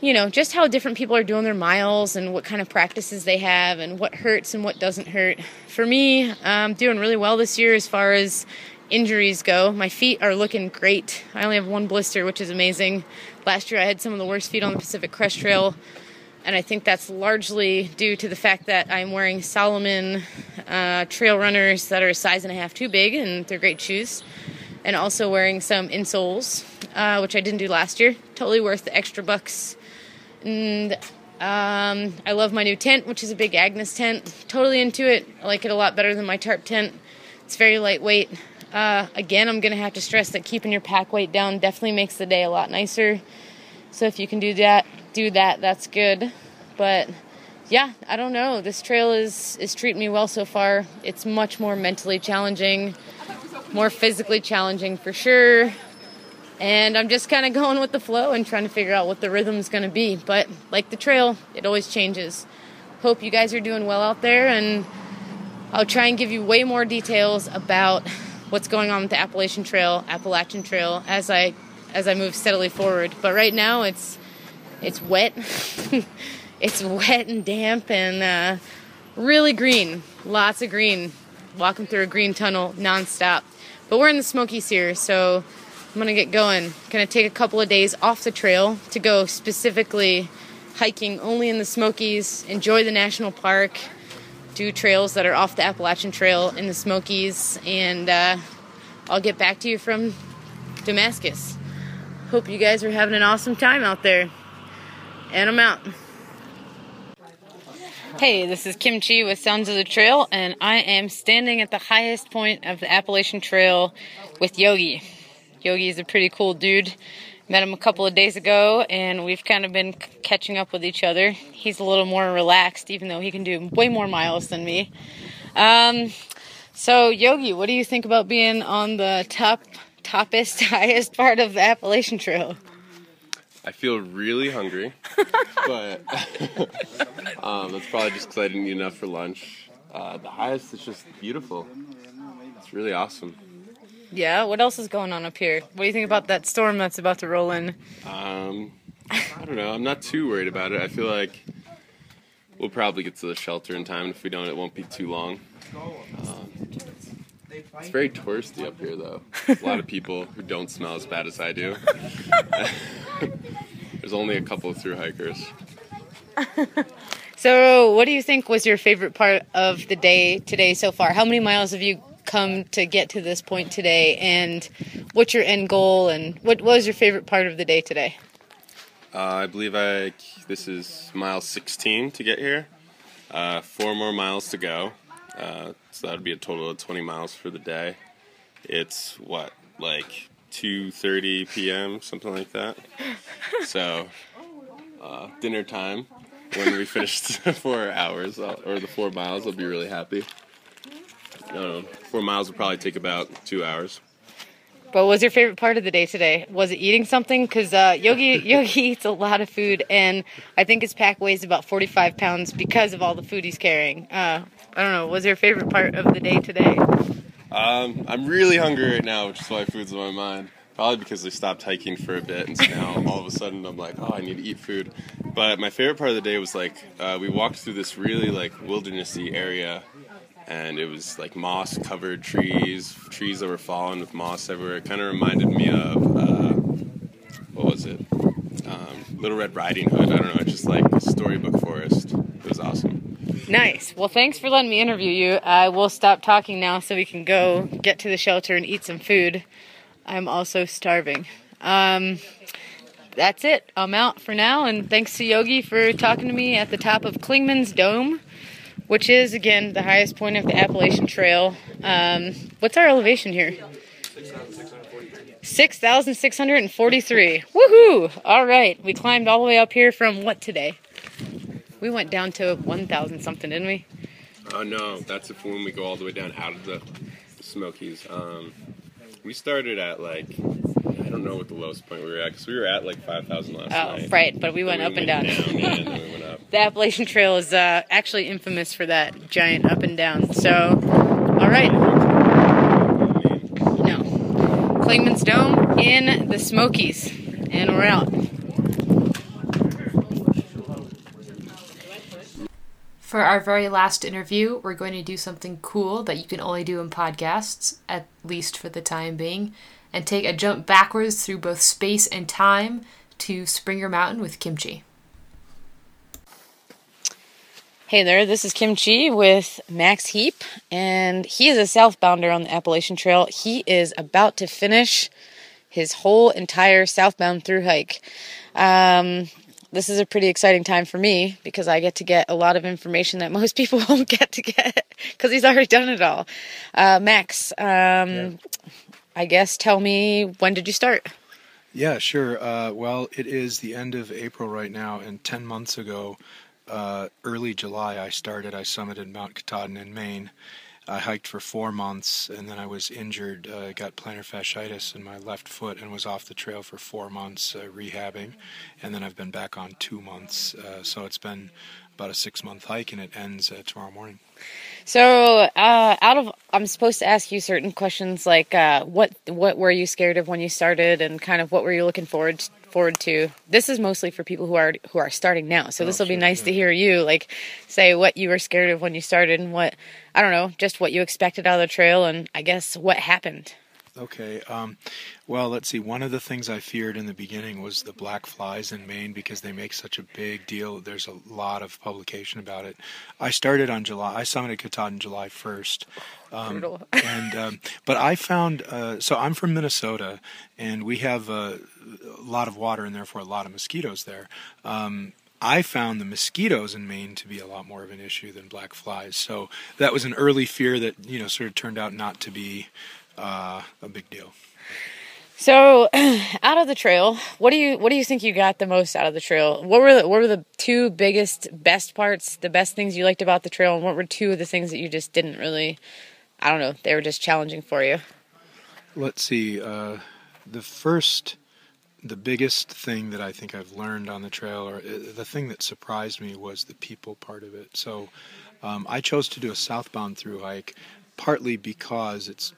you know just how different people are doing their miles and what kind of practices they have and what hurts and what doesn't hurt. For me, I'm doing really well this year as far as injuries go. My feet are looking great. I only have one blister, which is amazing. Last year I had some of the worst feet on the Pacific Crest Trail and I think that's largely due to the fact that I'm wearing Salomon uh, trail runners that are a size and a half too big, and they're great shoes. And also wearing some insoles, uh, which I didn't do last year. Totally worth the extra bucks. And um, I love my new tent, which is a big Agnes tent. Totally into it. I like it a lot better than my tarp tent. It's very lightweight. Uh, again, I'm going to have to stress that keeping your pack weight down definitely makes the day a lot nicer. So if you can do that, do that, that's good. But yeah, I don't know. This trail is is treating me well so far. It's much more mentally challenging, more physically challenging for sure. And I'm just kind of going with the flow and trying to figure out what the rhythm's going to be. But like the trail, it always changes. Hope you guys are doing well out there and I'll try and give you way more details about what's going on with the Appalachian Trail, Appalachian Trail as I as I move steadily forward. But right now it's it's wet. it's wet and damp and uh, really green. Lots of green. Walking through a green tunnel nonstop. But we're in the Smokies here, so I'm gonna get going. Gonna take a couple of days off the trail to go specifically hiking only in the Smokies, enjoy the national park, do trails that are off the Appalachian Trail in the Smokies, and uh, I'll get back to you from Damascus. Hope you guys are having an awesome time out there and I'm out. Hey, this is Kimchi with Sounds of the Trail, and I am standing at the highest point of the Appalachian Trail with Yogi. Yogi's a pretty cool dude. Met him a couple of days ago, and we've kind of been c- catching up with each other. He's a little more relaxed, even though he can do way more miles than me. Um, so, Yogi, what do you think about being on the top, toppest, highest part of the Appalachian Trail? I feel really hungry, but um, that's probably just because I didn't eat enough for lunch. Uh, the highest is just beautiful. It's really awesome. Yeah, what else is going on up here? What do you think about that storm that's about to roll in? Um, I don't know. I'm not too worried about it. I feel like we'll probably get to the shelter in time. If we don't, it won't be too long. Um, it's very touristy up here, though. There's a lot of people who don't smell as bad as I do. There's only a couple of through hikers. So, what do you think was your favorite part of the day today so far? How many miles have you come to get to this point today, and what's your end goal, and what was your favorite part of the day today? Uh, I believe I this is mile 16 to get here. Uh, four more miles to go. Uh, so that would be a total of 20 miles for the day. It's what like 2:30 p.m. something like that. So uh, dinner time when we finish the four hours or the four miles, I'll be really happy. I don't know. Four miles would probably take about two hours. But What was your favorite part of the day today? Was it eating something? Because uh, Yogi Yogi eats a lot of food, and I think his pack weighs about 45 pounds because of all the food he's carrying. Uh, I don't know. What Was your favorite part of the day today? Um, I'm really hungry right now, which is why food's on my mind. Probably because I stopped hiking for a bit, and so now all of a sudden I'm like, oh, I need to eat food. But my favorite part of the day was like uh, we walked through this really like wildernessy area, and it was like moss-covered trees, trees that were fallen with moss everywhere. It kind of reminded me of uh, what was it? Um, Little Red Riding Hood. I don't know. It's just like a storybook forest. It was awesome. Nice. Well, thanks for letting me interview you. I will stop talking now so we can go get to the shelter and eat some food. I'm also starving. Um, that's it. I'm out for now, and thanks to Yogi for talking to me at the top of Clingman's Dome, which is, again, the highest point of the Appalachian Trail. Um, what's our elevation here? 6,643. Woohoo! All right. We climbed all the way up here from what today? We went down to 1,000 something, didn't we? Oh no, that's if when we go all the way down out of the, Smokies. Um, we started at like don't know what the lowest point we were at because we were at like five thousand last Oh, night. right, but we went Then up and down. yeah, and we went up. The Appalachian Trail is uh, actually infamous for that giant up and down. So, all right. No. Clingman's Dome in the Smokies. And we're out. For our very last interview, we're going to do something cool that you can only do in podcasts, at least for the time being, and take a jump backwards through both space and time to Springer Mountain with Kimchi. Hey there, this is Kimchi with Max Heap, and he is a southbounder on the Appalachian Trail. He is about to finish his whole entire southbound through hike. Um, this is a pretty exciting time for me because I get to get a lot of information that most people won't get to get because he's already done it all. Uh, Max, um, I guess tell me when did you start? Yeah, sure. Uh, well, it is the end of April right now, and 10 months ago, uh, early July, I started. I summited Mount Katahdin in Maine. I hiked for four months, and then I was injured. Uh, got plantar fasciitis in my left foot and was off the trail for four months uh, rehabbing. And then I've been back on two months. Uh, so it's been about a six month hike, and it ends uh, tomorrow morning. So, uh, out of I'm supposed to ask you certain questions like uh, what what were you scared of when you started, and kind of what were you looking forward forward to. This is mostly for people who are who are starting now. So this will be nice yeah. to hear you like say what you were scared of when you started, and what I don't know, just what you expected out of the trail, and I guess what happened. Okay. Um, well, let's see. One of the things I feared in the beginning was the black flies in Maine because they make such a big deal. There's a lot of publication about it. I started on July. I summited Katahdin July 1st. Um, Brutal. and um, but I found uh, so I'm from Minnesota, and we have a, a lot of water and therefore a lot of mosquitoes there. Um, I found the mosquitoes in Maine to be a lot more of an issue than black flies. So that was an early fear that you know sort of turned out not to be uh, a big deal. So, out of the trail, what do you what do you think you got the most out of the trail? What were the, what were the two biggest best parts, the best things you liked about the trail, and what were two of the things that you just didn't really I don't know, they were just challenging for you? Let's see. Uh, the first, the biggest thing that I think I've learned on the trail, or uh, the thing that surprised me, was the people part of it. So, um, I chose to do a southbound through hike, partly because it's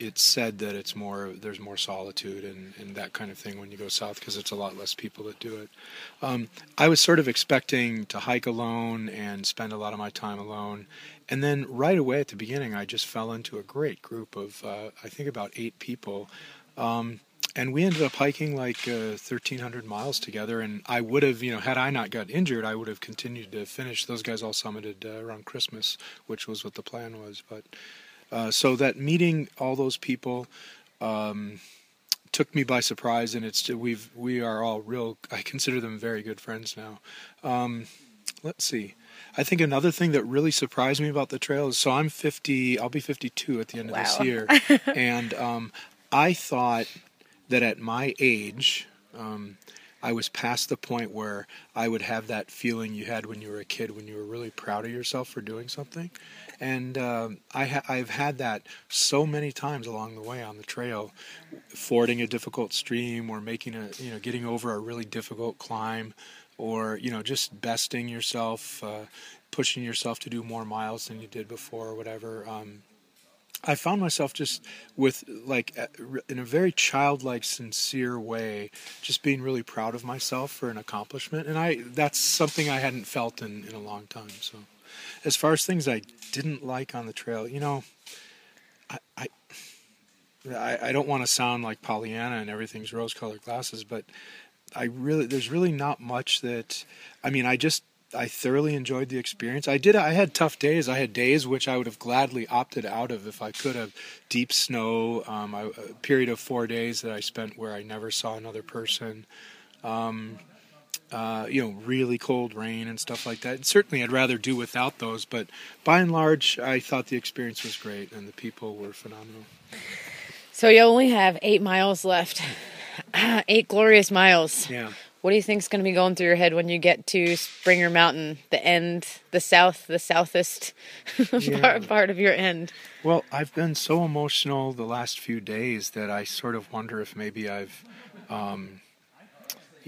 it's said that it's more there's more solitude and, and that kind of thing when you go south because it's a lot less people that do it. Um, I was sort of expecting to hike alone and spend a lot of my time alone, and then right away at the beginning, I just fell into a great group of uh, I think about eight people. Um, and we ended up hiking like uh, 1300 miles together and i would have you know had i not got injured i would have continued to finish those guys all summited uh, around christmas which was what the plan was but uh, so that meeting all those people um, took me by surprise, and it's we've we are all real. I consider them very good friends now. Um, let's see. I think another thing that really surprised me about the trail is so I'm 50. I'll be 52 at the end of this year, and um, I thought that at my age. Um, I was past the point where I would have that feeling you had when you were a kid, when you were really proud of yourself for doing something, and um, I ha- I've had that so many times along the way on the trail, fording a difficult stream or making a you know getting over a really difficult climb, or you know just besting yourself, uh, pushing yourself to do more miles than you did before or whatever. Um, I found myself just with like uh, in a very childlike, sincere way, just being really proud of myself for an accomplishment, and I that's something I hadn't felt in in a long time. So, as far as things I didn't like on the trail, you know, I I I, don't want to sound like Pollyanna and everything's rose-colored glasses, but I really there's really not much that I mean I just I thoroughly enjoyed the experience. I did I had tough days. I had days which I would have gladly opted out of if I could have deep snow, um, a period of 4 days that I spent where I never saw another person. Um, uh, you know, really cold rain and stuff like that. certainly, I'd rather do without those. But by and large, I thought the experience was great and the people were phenomenal. So you only have eight miles left. eight glorious miles. Yeah. What do you think's going to be going through your head when you get to Springer Mountain, the end, the south, the southest Yeah. part, part of your end? Well, I've been so emotional the last few days that I sort of wonder if maybe I've, um,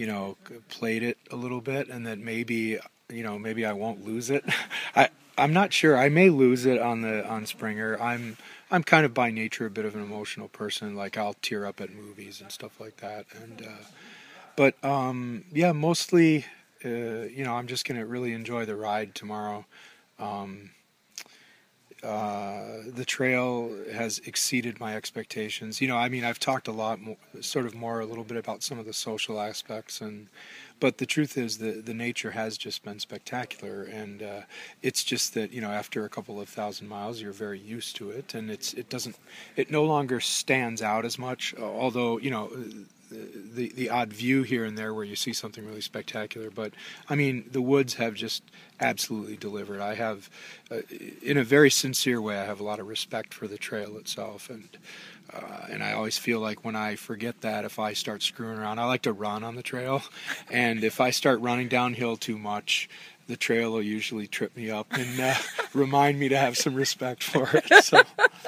you know, played it a little bit, and that maybe, you know, maybe I won't lose it. I I'm not sure. I may lose it on the on Springer. I'm I'm kind of by nature a bit of an emotional person. Like I'll tear up at movies and stuff like that, and uh, but um, yeah, mostly, uh, you know, I'm just gonna really enjoy the ride tomorrow. Um, uh, the trail has exceeded my expectations. You know, I mean, I've talked a lot, more, sort of more, a little bit about some of the social aspects, and but the truth is, the the nature has just been spectacular, and uh, it's just that you know, after a couple of thousand miles, you're very used to it, and it's it doesn't, it no longer stands out as much. Although you know. The the odd view here and there where you see something really spectacular, but I mean the woods have just absolutely delivered. I have, uh, in a very sincere way, I have a lot of respect for the trail itself, and uh, and I always feel like when I forget that, if I start screwing around, I like to run on the trail, and if I start running downhill too much, the trail will usually trip me up and uh, remind me to have some respect for it. So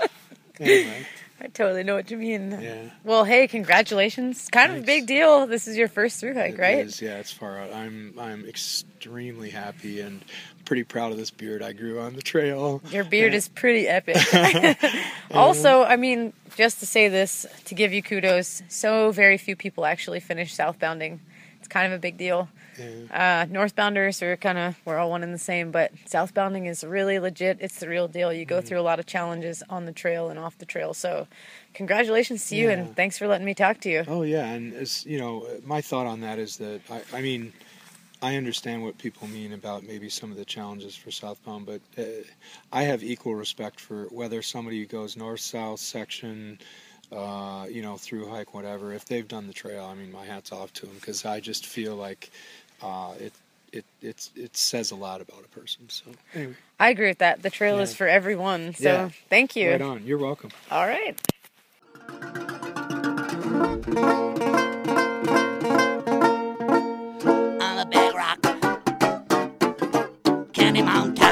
anyway, I totally know what you mean. yeah. Well, hey, congratulations! Kind of a big deal. This is your first through hike, It right? is, yeah, it's far out. I'm I'm extremely happy and pretty proud of this beard I grew on the trail. Your beard is pretty epic. also, I mean, just to say this, to give you kudos, so very few people actually finish southbounding. It's kind of a big deal. Uh, northbounders are kind of, we're all one and the same, but southbounding is really legit. It's the real deal. You go Mm-hmm. through a lot of challenges on the trail and off the trail. So, congratulations to you, Yeah. and thanks for letting me talk to you. Oh yeah, and as you know, my thought on that is that I, I mean, I understand what people mean about maybe some of the challenges for southbound, but uh, I have equal respect for whether somebody goes north south section, uh, you know, through hike whatever. If they've done the trail, I mean, my hats off to them because I just feel like uh, it. It, it's, it says a lot about a person. So anyway, I agree with that. The trail is for everyone. So, Yeah. thank you. right on. You're welcome. All right. On the big rock. Candy Mountain.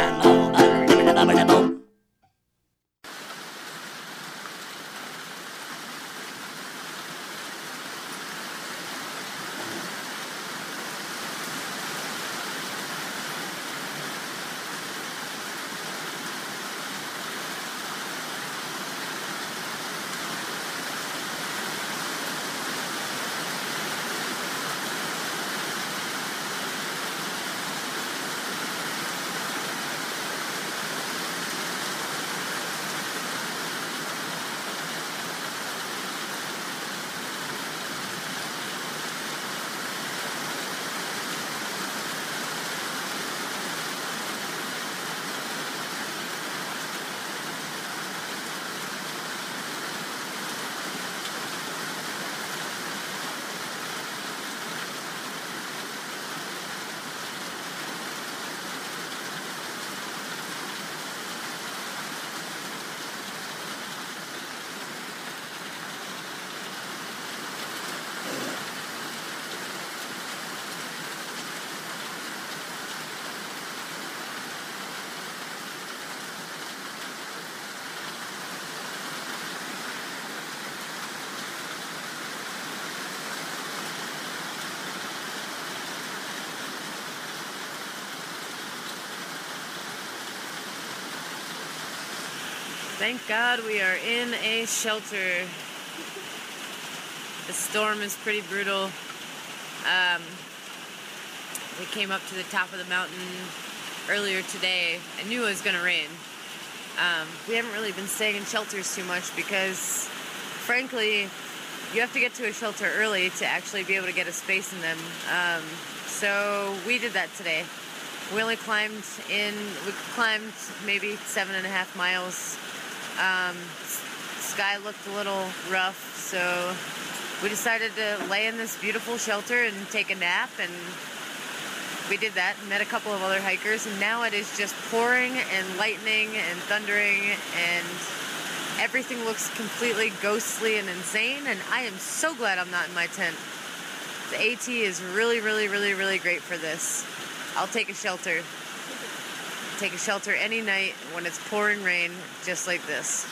Thank God we are in a shelter. The storm is pretty brutal. Um, we came up to the top of the mountain earlier today. I knew it was going to rain. Um, we haven't really been staying in shelters too much because, frankly, you have to get to a shelter early to actually be able to get a space in them. Um, so we did that today. We only climbed in, we climbed maybe seven and a half miles. Um, sky looked a little rough, so we decided to lay in this beautiful shelter and take a nap and we did that met a couple of other hikers and now it is just pouring and lightning and thundering and everything looks completely ghostly and insane and i am so glad i'm not in my tent. The at is really really really really great for this. I'll take a shelter take a shelter any night when it's pouring rain just like this